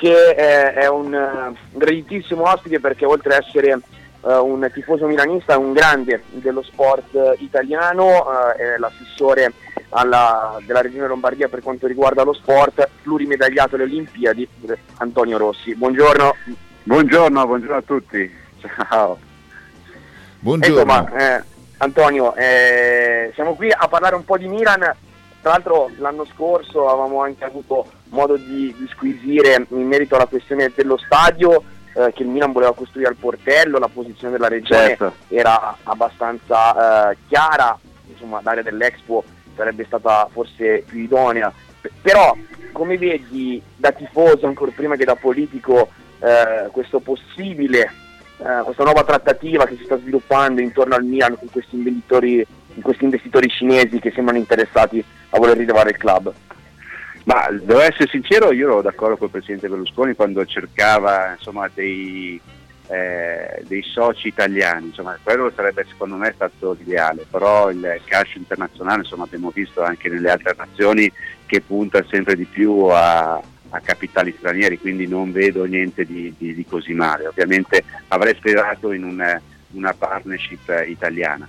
che è, è un uh, graditissimo ospite perché oltre ad essere uh, un tifoso milanista è un grande dello sport italiano, uh, è l'assessore alla, della Regione Lombardia per quanto riguarda lo sport, plurimedagliato alle Olimpiadi, Antonio Rossi. Buongiorno. Buongiorno, buongiorno a tutti. Ciao. Buongiorno. Insomma, eh, Antonio, eh, siamo qui a parlare un po' di Milan tra l'altro l'anno scorso avevamo anche avuto modo di, di squisire in merito alla questione dello stadio eh, che il Milan voleva costruire al portello, la posizione della regione certo. era abbastanza eh, chiara, insomma l'area dell'Expo sarebbe stata forse più idonea, P- però come vedi da tifoso ancora prima che da politico eh, questo possibile, eh, questa nuova trattativa che si sta sviluppando intorno al Milan con questi investitori, questi investitori cinesi che sembrano interessati a voler rilevare il club? Ma devo essere sincero, io ero d'accordo con il Presidente Berlusconi quando cercava insomma, dei, eh, dei, soci italiani, insomma, quello sarebbe secondo me stato l'ideale, però il calcio internazionale insomma, abbiamo visto anche nelle altre nazioni che punta sempre di più a, a capitali stranieri, quindi non vedo niente di, di, di così male. Ovviamente avrei sperato in una, una partnership italiana.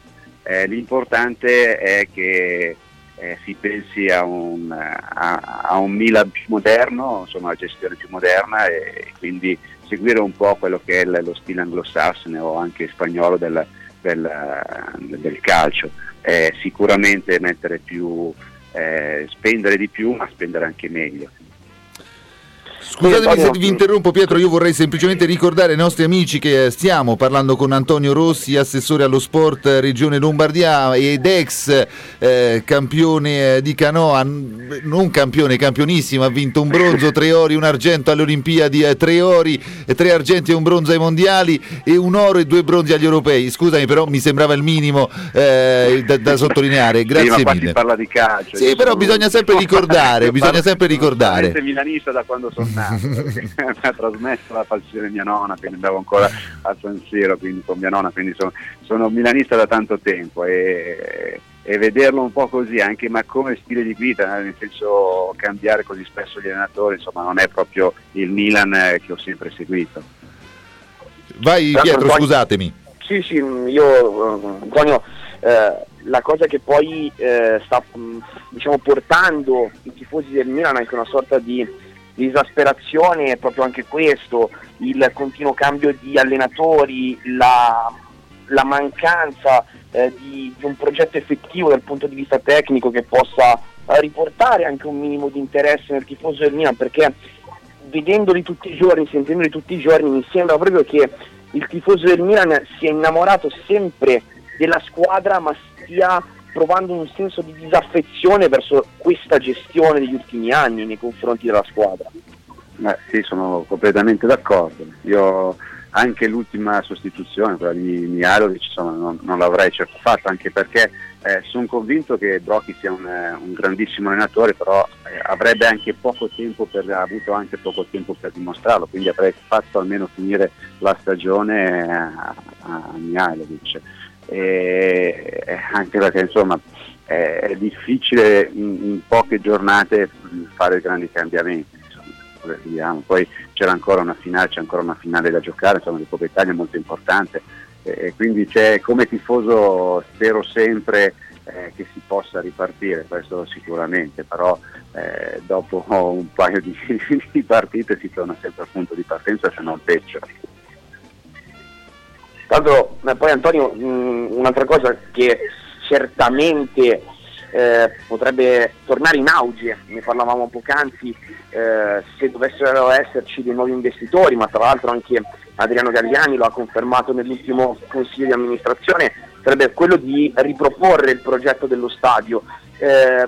Eh, l'importante è che eh, si pensi a un, a, a un, Milan più moderno, insomma una gestione più moderna e quindi seguire un po' quello che è lo stile anglosassone o anche spagnolo del, del, del calcio. Eh, sicuramente mettere più, eh, spendere di più ma spendere anche meglio. Scusatemi se vi interrompo Pietro, io vorrei semplicemente ricordare ai nostri amici che stiamo parlando con Antonio Rossi, assessore allo sport Regione Lombardia ed ex eh, campione eh, di canoa, non campione, campionissimo, ha vinto un bronzo, tre ori, un argento alle Olimpiadi, eh, tre ori, tre argenti e un bronzo ai mondiali e un oro e due bronzi agli europei. Scusami però mi sembrava il minimo eh, da, da, sottolineare, grazie sì, mille. Si parla di calcio. Sì, però bisogna sempre ricordare, bisogna sempre ricordare. Sono milanista da quando sono nato, mi ha trasmesso la passione mia nonna, quindi andavo ancora a San Siro, quindi con mia nonna, quindi sono, sono milanista da tanto tempo e, e, vederlo un po' così, anche ma come stile di vita, nel senso cambiare così spesso gli allenatori, insomma non è proprio il Milan eh, che ho sempre seguito. Vai Pietro, scusatemi. Sì, sì, io Antonio, eh, la cosa che poi eh, sta diciamo, portando i tifosi del Milan anche una sorta di L'esasperazione è proprio anche questo, il continuo cambio di allenatori, la, la mancanza eh, di, di, un progetto effettivo dal punto di vista tecnico che possa eh, riportare anche un minimo di interesse nel tifoso del Milan, perché vedendoli tutti i giorni, sentendoli tutti i giorni, mi sembra proprio che il tifoso del Milan sia innamorato sempre della squadra, ma stia provando un senso di disaffezione verso questa gestione degli ultimi anni nei confronti della squadra. Eh, sì, sono completamente d'accordo. Io anche l'ultima sostituzione, quella di Mialovic, insomma, non, non, l'avrei certo fatta, anche perché eh, sono convinto che Brocchi sia un, eh, un grandissimo allenatore, però eh, avrebbe anche poco tempo per, avuto anche poco tempo per dimostrarlo, quindi avrei fatto almeno finire la stagione a, a Mihailovic e anche perché insomma è difficile in, in poche giornate fare grandi cambiamenti. Insomma, Poi c'era ancora una finale, c'è ancora una finale da giocare, insomma, di Coppa Italia molto importante. E quindi come tifoso spero sempre eh, che si possa ripartire, questo sicuramente, però eh, dopo un paio di, di partite si torna sempre al punto di partenza se non peggio. Tra l'altro, poi Antonio, mh, un'altra cosa che certamente eh, potrebbe tornare in auge, ne parlavamo poc'anzi, eh, se dovessero esserci dei nuovi investitori, ma tra l'altro anche Adriano Galliani lo ha confermato nell'ultimo consiglio di amministrazione, sarebbe quello di riproporre il progetto dello stadio. Eh,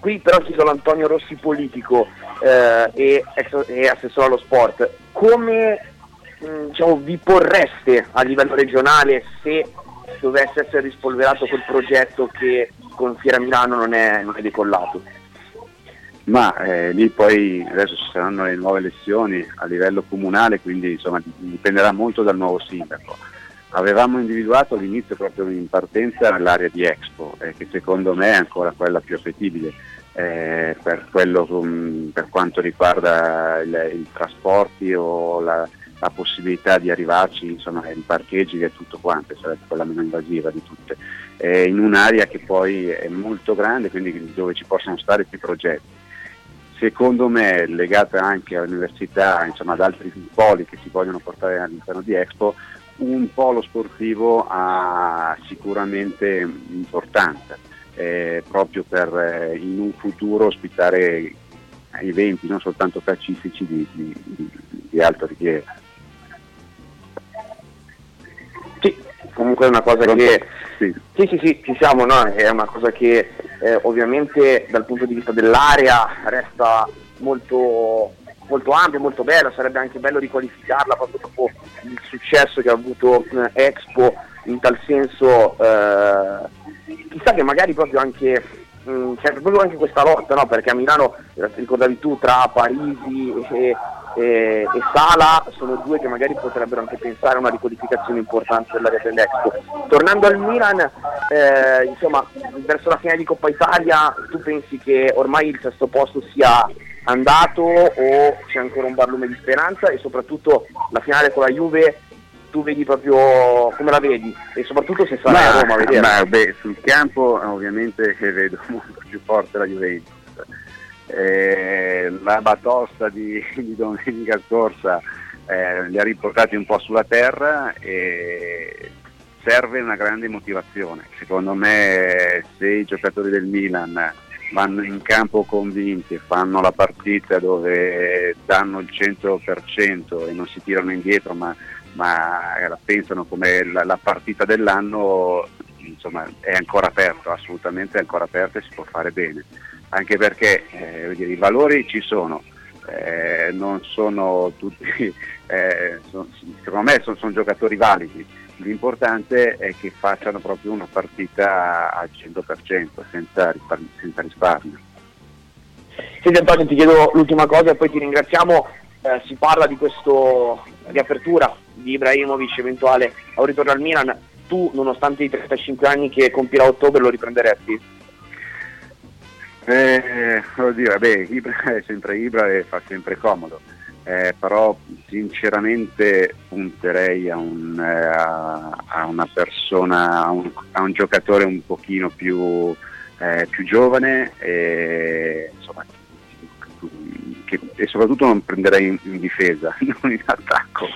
qui però chiedo all'Antonio Rossi politico eh, e, e assessore allo sport, come diciamo, vi porreste a livello regionale se dovesse essere rispolverato quel progetto che con Fiera Milano non è, non è decollato? Ma eh, lì poi adesso ci saranno le nuove elezioni a livello comunale, quindi insomma dipenderà molto dal nuovo sindaco. Avevamo individuato all'inizio proprio in partenza l'area di Expo, eh, che secondo me è ancora quella più appetibile. eh, per, quello, um, per, quanto riguarda i trasporti o la, la, possibilità di arrivarci, insomma i parcheggi e tutto quanto, sarebbe quella meno invasiva di tutte, eh, in un'area che poi è molto grande, quindi dove ci possono stare più progetti. Secondo me legata anche all'università, insomma ad altri poli che si vogliono portare all'interno di Expo, un polo sportivo ha sicuramente importanza eh, proprio per eh, in un futuro ospitare eventi non soltanto calcistici di, di, di, alto rilievo. Comunque è una cosa che sì. sì, sì, sì, ci siamo, no? è una cosa che eh, ovviamente dal punto di vista dell'area resta molto, molto ampia, molto bella, sarebbe anche bello riqualificarla proprio dopo il successo che ha avuto eh, Expo, in tal senso eh, chissà che magari proprio anche mh, mm, c'è proprio anche questa lotta, no? perché a Milano, eh, ricordavi tu, tra Parisi e, e, e, Sala sono due che magari potrebbero anche pensare a una riqualificazione importante dell'area dell'Expo. Tornando al Milan, eh, insomma, verso la fine di Coppa Italia, tu pensi che ormai il sesto posto sia andato o c'è ancora un barlume di speranza e soprattutto la finale con la Juve tu vedi proprio come la vedi e soprattutto se ma, a Roma a vedere. Beh, sul campo ovviamente vedo molto più forte la Juventus. Eh, la batosta di, di domenica scorsa eh, li ha riportati un po' sulla terra e serve una grande motivazione. Secondo me se i giocatori del Milan vanno in campo convinti e fanno la partita dove danno il 100% e non si tirano indietro ma ma la pensano come la, la partita dell'anno, insomma è ancora aperto, assolutamente è ancora aperto e si può fare bene, anche perché eh, dire, i valori ci sono, eh, non sono tutti, eh, sono, secondo me sono, sono, giocatori validi, l'importante è che facciano proprio una partita al 100% senza. Senza risparmio. Senti Antonio ti chiedo l'ultima cosa e poi ti ringraziamo, eh, si parla di questa riapertura di Ibrahimovic eventuale a un ritorno al Milan, tu nonostante i 35 anni che compirà a ottobre lo riprenderesti? Eh, oddio, beh, Ibra è sempre Ibra e fa sempre comodo, eh, però sinceramente punterei a, un, eh, a, a una persona, a un, a un, giocatore un pochino più, eh, più giovane e, insomma, che, e soprattutto non prenderei in, in difesa, non in attacco.